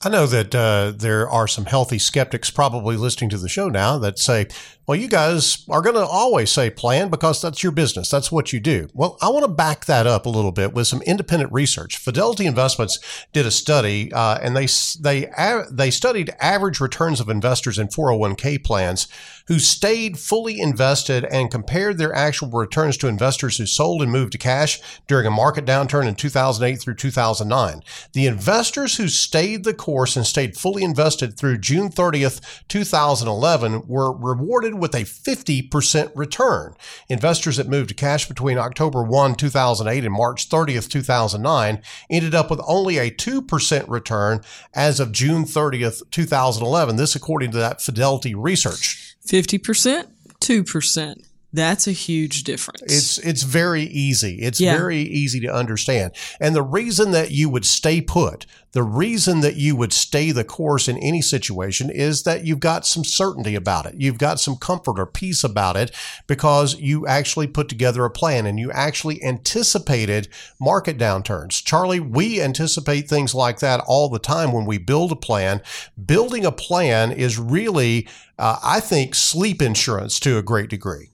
I know that uh, there are some healthy skeptics probably listening to the show now that say, well, you guys are going to always say plan because that's your business. That's what you do. Well, I want to back that up a little bit with some independent research. Fidelity Investments did a study, uh, and they they they studied average returns of investors in 401k plans who stayed fully invested and compared their actual returns to investors who sold and moved to cash during a market downturn in 2008 through 2009. The investors who stayed the course and stayed fully invested through June 30th, 2011 were rewarded with a 50% return. Investors that moved to cash between October 1, 2008 and March 30th, 2009 ended up with only a 2% return as of June 30th, 2011. This according to that Fidelity research. 50%, 2%. That's a huge difference. It's it's very easy. It's Yeah. very easy to understand. And the reason that you would stay put, the reason that you would stay the course in any situation is that you've got some certainty about it. You've got some comfort or peace about it because you actually put together a plan and you actually anticipated market downturns. Charlie, we anticipate things like that all the time when we build a plan. Building a plan is really, uh, I think, sleep insurance to a great degree.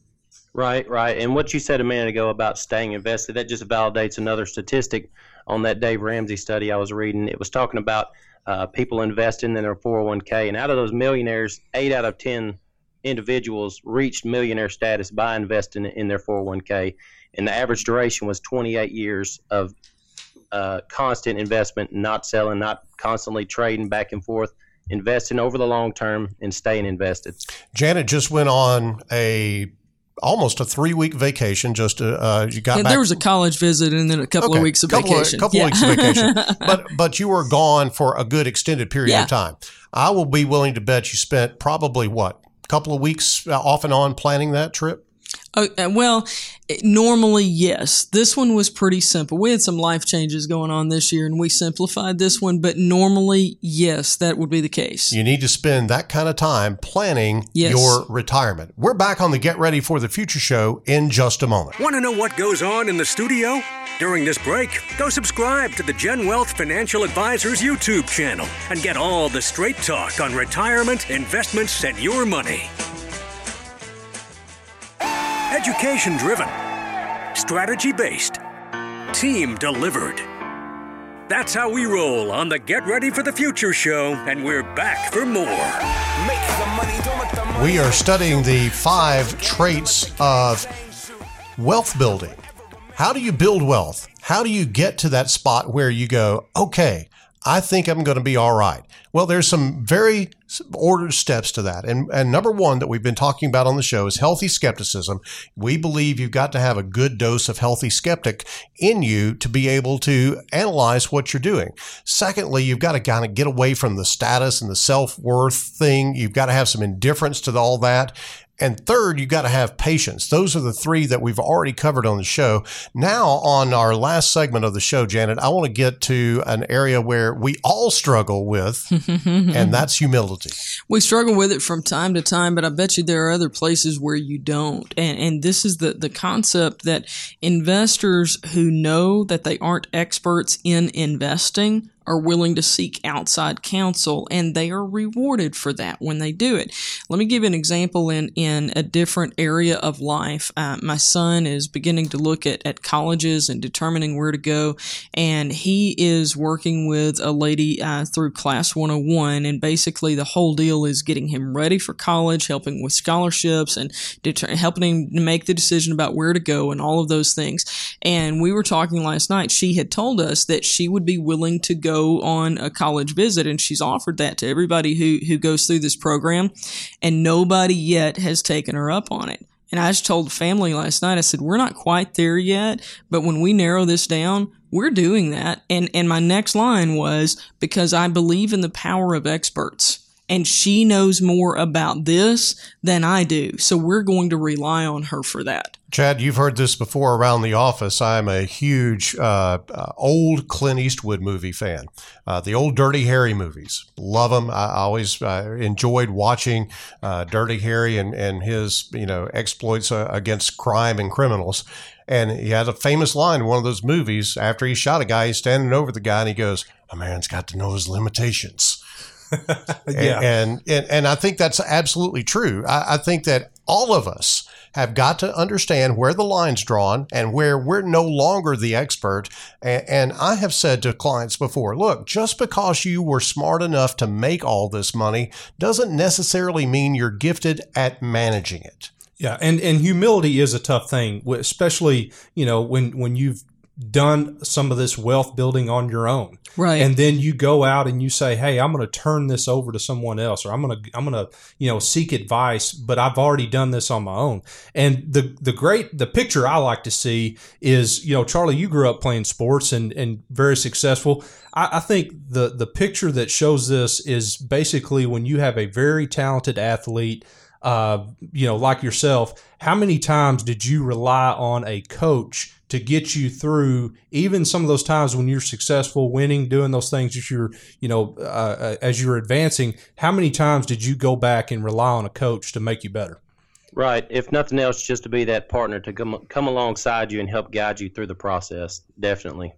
Right, right. And what you said a minute ago about staying invested, that just validates another statistic on that Dave Ramsey study I was reading. It was talking about uh, people investing in their 401k, and out of those millionaires, eight out of 10 individuals reached millionaire status by investing in their 401k. And the average duration was 28 years of uh, constant investment, not selling, not constantly trading back and forth, investing over the long term and staying invested. Janet just went on a almost a three week vacation. Just uh, uh, you got Yeah, there was a college visit and then a couple Okay, of weeks of couple vacation. Of, couple Yeah. weeks of vacation, but but you were gone for a good extended period Yeah. of time. I will be willing to bet you spent probably what a couple of weeks uh, off and on planning that trip. Oh, uh, well, normally, yes. This one was pretty simple. We had some life changes going on this year and we simplified this one, but normally, yes, that would be the case. You need to spend that kind of time planning Yes. your retirement. We're back on the Get Ready for the Future show in just a moment. Want to know what goes on in the studio? During this break, go subscribe to the Gen Wealth Financial Advisors YouTube channel and get all the straight talk on retirement, investments, and your money. Education driven, strategy based, team delivered. That's how we roll on the Get Ready for the Future show, and we're back for more. We are studying the five traits of wealth building. How do you build wealth? How do you get to that spot where you go, okay, I think I'm going to be all right? Well, there's some very ordered steps to that. And, and number one that we've been talking about on the show is healthy skepticism. We believe you've got to have a good dose of healthy skeptic in you to be able to analyze what you're doing. Secondly, you've got to kind of get away from the status and the self worth thing. You've got to have some indifference to all that. And third, you got to have patience. Those are the three that we've already covered on the show. Now, on our last segment of the show, Janet, I want to get to an area where we all struggle with, and that's humility. we struggle with it from time to time, but I bet you there are other places where you don't. And and this is the the concept that investors who know that they aren't experts in investing are willing to seek outside counsel and they are rewarded for that when they do it. Let me give an example in, in a different area of life. Uh, my son is beginning to look at, at colleges and determining where to go. And he is working with a lady uh, through Class 101. And basically, the whole deal is getting him ready for college, helping with scholarships, and deter- helping him make the decision about where to go and all of those things. And we were talking last night. She had told us that she would be willing to go on a college visit, and she's offered that to everybody who, who goes through this program. And nobody yet has taken her up on it. And I just told the family last night, I said, we're not quite there yet, but when we narrow this down, we're doing that. And, and my next line was because I believe in the power of experts and she knows more about this than I do. So we're going to rely on her for that. Chad, you've heard this before around the office. I'm a huge uh, uh, old Clint Eastwood movie fan. Uh, the old Dirty Harry movies, love them. I always uh, enjoyed watching uh, Dirty Harry and, and his you know exploits uh, against crime and criminals. And he had a famous line in one of those movies. After he shot a guy, he's standing over the guy and he goes, "A man's got to know his limitations." Yeah. And, and, and I think that's absolutely true. I, I think that all of us have got to understand where the line's drawn and where we're no longer the expert. And, I have said to clients before, look, just because you were smart enough to make all this money doesn't necessarily mean you're gifted at managing it. Yeah, and and humility is a tough thing, especially you know when when you've done some of this wealth building on your own, Right. And then you go out and you say, "Hey, I'm going to turn this over to someone else, or I'm going to I'm going to you know seek advice, but I've already done this on my own." And the the great the picture I like to see is you know Charlie, you grew up playing sports and and very successful. I, I think the the picture that shows this is basically when you have a very talented athlete uh, you know, like yourself, how many times did you rely on a coach to get you through even some of those times when you're successful, winning, doing those things that you're, you know, uh, uh as you're advancing? How many times did you go back and rely on a coach to make you better? Right. If nothing else, just to be that partner to come come alongside you and help guide you through the process. Definitely.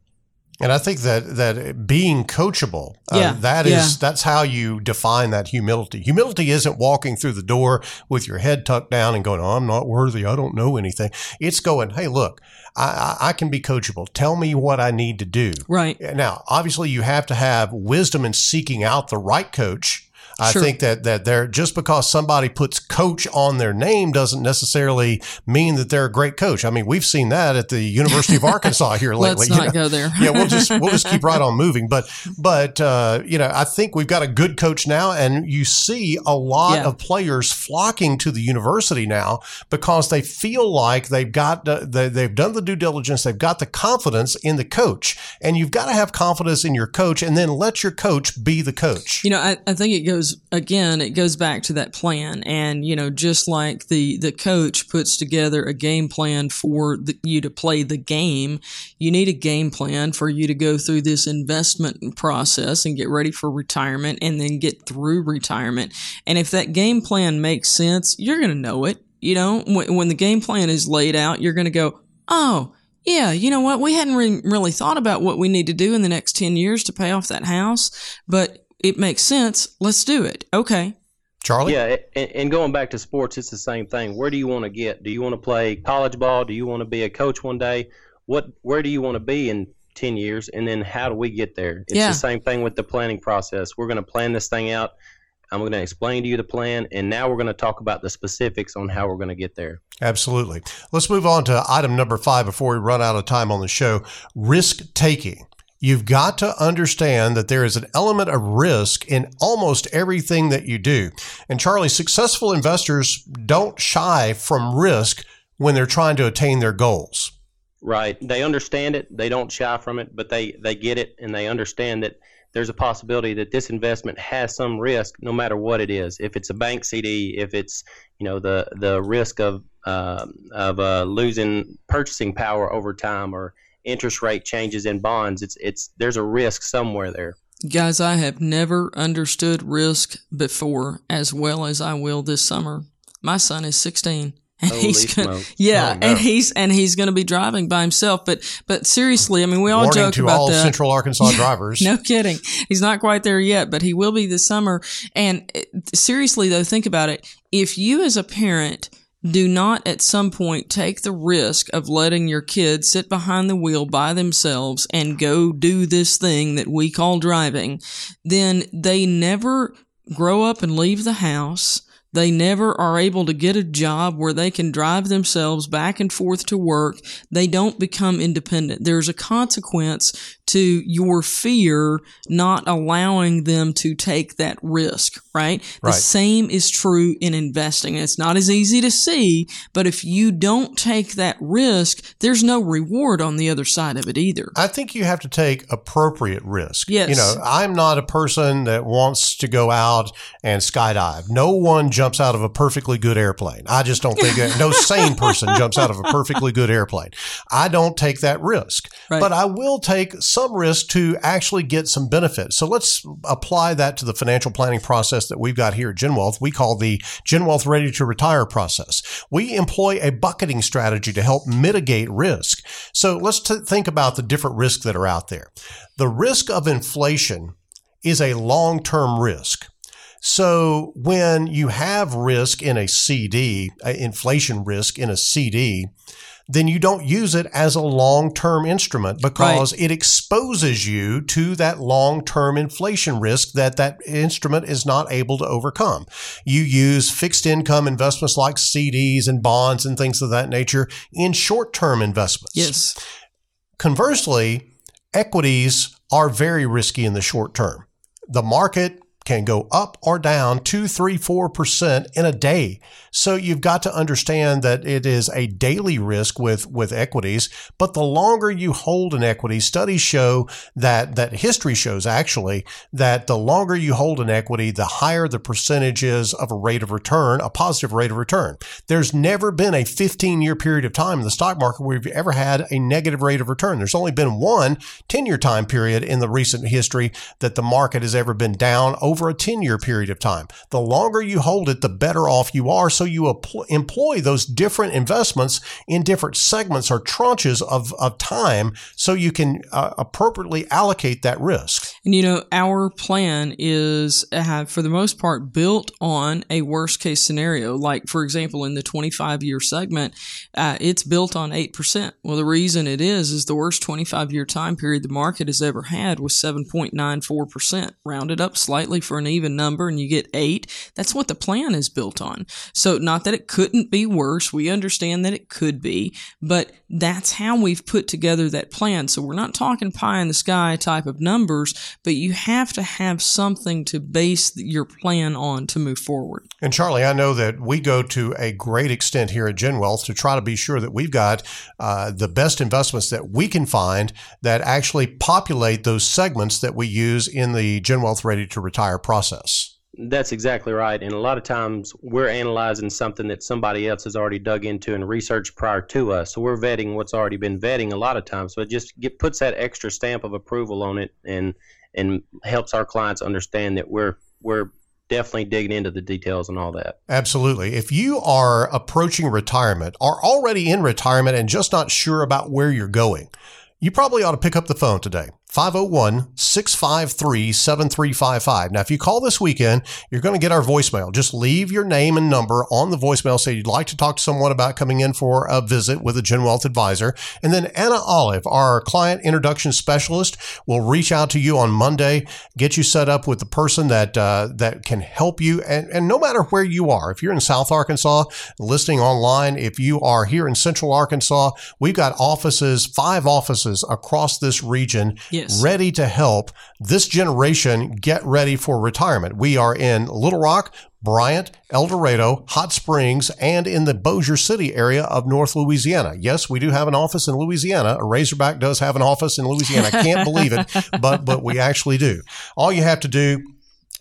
And I think that that being coachable, uh, Yeah, that is yeah. that's how you define that humility. Humility isn't walking through the door with your head tucked down and going, "Oh, I'm not worthy. I don't know anything." It's going, "Hey, look, I, I I can be coachable. Tell me what I need to do." Right. Now, obviously, you have to have wisdom in seeking out the right coach. I Sure. think that that they're just because somebody puts coach on their name doesn't necessarily mean that they're a great coach. I mean, we've seen that at the University of Arkansas here lately. Let's you not know? go there. yeah, we'll just we'll just keep right on moving. But but uh, you know, I think we've got a good coach now, and you see a lot Yeah. of players flocking to the university now because they feel like they've got uh, they, they've done the due diligence, they've got the confidence in the coach, and you've got to have confidence in your coach, and then let your coach be the coach. You know, I, I think it goes again. It goes back to that plan, and you know, just like the the coach puts together a game plan for the, you to play the game, you need a game plan for you to go through this investment process and get ready for retirement, and then get through retirement. And if that game plan makes sense, you're going to know it. You know, when, when the game plan is laid out, you're going to go, oh. Yeah, you know what? We hadn't re- really thought about what we need to do in the next 10 years to pay off that house, but it makes sense. Let's do it. Okay. Charlie, Yeah, and, and going back to sports, it's the same thing. Where do you want to get? Do you want to play college ball? Do you want to be a coach one day? What? Where do you want to be in ten years? And then how do we get there? It's Yeah. the same thing with the planning process. We're going to plan this thing out. I'm going to explain to you the plan, and now we're going to talk about the specifics on how we're going to get there. Absolutely. Let's move on to item number five before we run out of time on the show risk taking. You've got to understand that there is an element of risk in almost everything that you do. And Charlie, successful investors don't shy from risk when they're trying to attain their goals. Right. They understand it. They don't shy from it, but they, they get it and they understand that there's a possibility that this investment has some risk no matter what it is. If it's a bank CD, if it's, you know, the, the risk of, uh, of uh, losing purchasing power over time or interest rate changes in bonds, it's, it's, there's a risk somewhere there. Guys, I have never understood risk before as well as I will this summer. My son is 16. And Holy he's gonna, smokes. yeah, Oh, no. and he's and he's going to be driving by himself. But but seriously, I mean, we all Warning joke to about all that. Central Arkansas drivers. No kidding. He's not quite there yet, but he will be this summer. And uh, seriously, though, think about it. If you as a parent do not at some point take the risk of letting your kids sit behind the wheel by themselves and go do this thing that we call driving, then they never grow up and leave the house. They never are able to get a job where they can drive themselves back and forth to work. They don't become independent. There's a consequence to your fear not allowing them to take that risk, right? The same is true in investing. It's not as easy to see, but if you don't take that risk, there's no reward on the other side of it either. I think you have to take appropriate risk. Yes. You know, I'm not a person that wants to go out and skydive. No one jumps out of a perfectly good airplane. I just don't think no sane person jumps out of a perfectly good airplane. I don't take that risk, Right. but I will take some risk to actually get some benefit. So let's apply that to the financial planning process that we've got here at GenWealth. We call the GenWealth Ready to Retire process. We employ a bucketing strategy to help mitigate risk. So let's t- think about the different risks that are out there. The risk of inflation is a long-term risk. So when you have risk in a CD, inflation risk in a CD, then you don't use it as a long-term instrument because it exposes you to that long-term inflation risk that that instrument is not able to overcome. You use fixed income investments like CDs and bonds and things of that nature in short-term investments. Yes. Conversely, equities are very risky in the short term. The market can go up or down two, three, four percent in a day. So you've got to understand that it is a daily risk with, with equities. But the longer you hold an equity, studies show that, that history shows actually that the longer you hold an equity, the higher the percentage is of a rate of return, a positive rate of return. There's never been a 15 year period of time in the stock market where you've ever had a negative rate of return. There's only been one 10 year time period in the recent history that the market has ever been down over a 10 year period of time. The longer you hold it, the better off you are. So you employ those different investments in different segments or tranches of, of time so you can uh, appropriately allocate that risk. And you know, our plan is uh, for the most part built on a worst case scenario. Like, for example, in the 25 year segment, uh, it's built on 8%. Well, the reason it is, is the worst 25 year time period the market has ever had was 7.94%. Rounded up slightly for an even number and you get eight. That's what the plan is built on. So not that it couldn't be worse. We understand that it could be, but that's how we've put together that plan. So we're not talking pie in the sky type of numbers, but you have to have something to base your plan on to move forward. And Charlie, I know that we go to a great extent here at Gen Wealth to try to be sure that we've got uh, the best investments that we can find that actually populate those segments that we use in the Gen Wealth Ready to Retire process. That's exactly right. And a lot of times we're analyzing something that somebody else has already dug into and researched prior to us. So we're vetting what's already been vetting a lot of times. So it just get, puts that extra stamp of approval on it and and helps our clients understand that we're we're definitely digging into the details and all that. Absolutely. If you are approaching retirement, are already in retirement and just not sure about where you're going, you probably ought to pick up the phone today. 501 653 7355. Now, if you call this weekend, you're going to get our voicemail. Just leave your name and number on the voicemail. Say you'd like to talk to someone about coming in for a visit with a Gen Wealth advisor. And then Anna Olive, our client introduction specialist, will reach out to you on Monday, get you set up with the person that, uh, that can help you. And, and no matter where you are, if you're in South Arkansas, listening online, if you are here in Central Arkansas, we've got offices, five offices across this region. Yes. Ready to help this generation get ready for retirement. We are in Little Rock, Bryant, El Dorado, Hot Springs, and in the Bossier City area of North Louisiana. Yes, we do have an office in Louisiana. A Razorback does have an office in Louisiana. I can't believe it, but but we actually do. All you have to do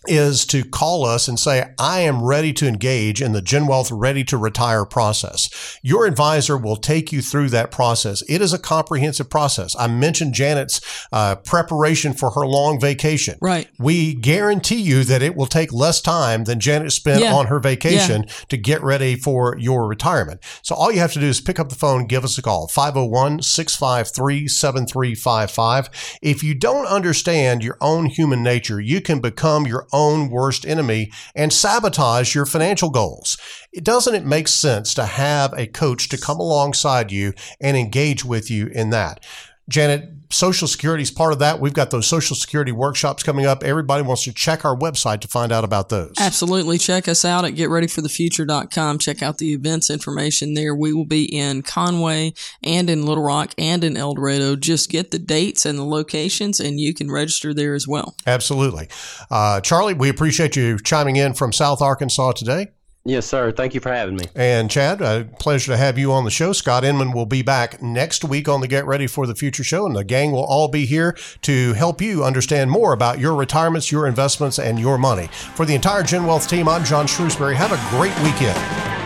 is to call us and say, I am ready to engage in the Gen Wealth ready to retire process. Your advisor will take you through that process. It is a comprehensive process. I mentioned Janet's uh, preparation for her long vacation. Right. We guarantee you that it will take less time than Janet spent Yeah. on her vacation Yeah. to get ready for your retirement. So all you have to do is pick up the phone, give us a call, 501 653 7355. If you don't understand your own human nature, you can become your own worst enemy and sabotage your financial goals. Doesn't it make sense to have a coach to come alongside you and engage with you in that? Janet, Social Security is part of that. We've got those Social Security workshops coming up. Everybody wants to check our website to find out about those. Absolutely. Check us out at getreadyforthefuture.com. Check out the events information there. We will be in Conway and in Little Rock and in El Dorado. Just get the dates and the locations and you can register there as well. Absolutely. Uh, Charlie, we appreciate you chiming in from South Arkansas today. Yes, sir. Thank you for having me. And Chad, a pleasure to have you on the show. Scott Inman will be back next week on the Get Ready for the Future show, and the gang will all be here to help you understand more about your retirements, your investments, and your money. For the entire Gen Wealth team, I'm John Shrewsbury. Have a great weekend.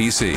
PC.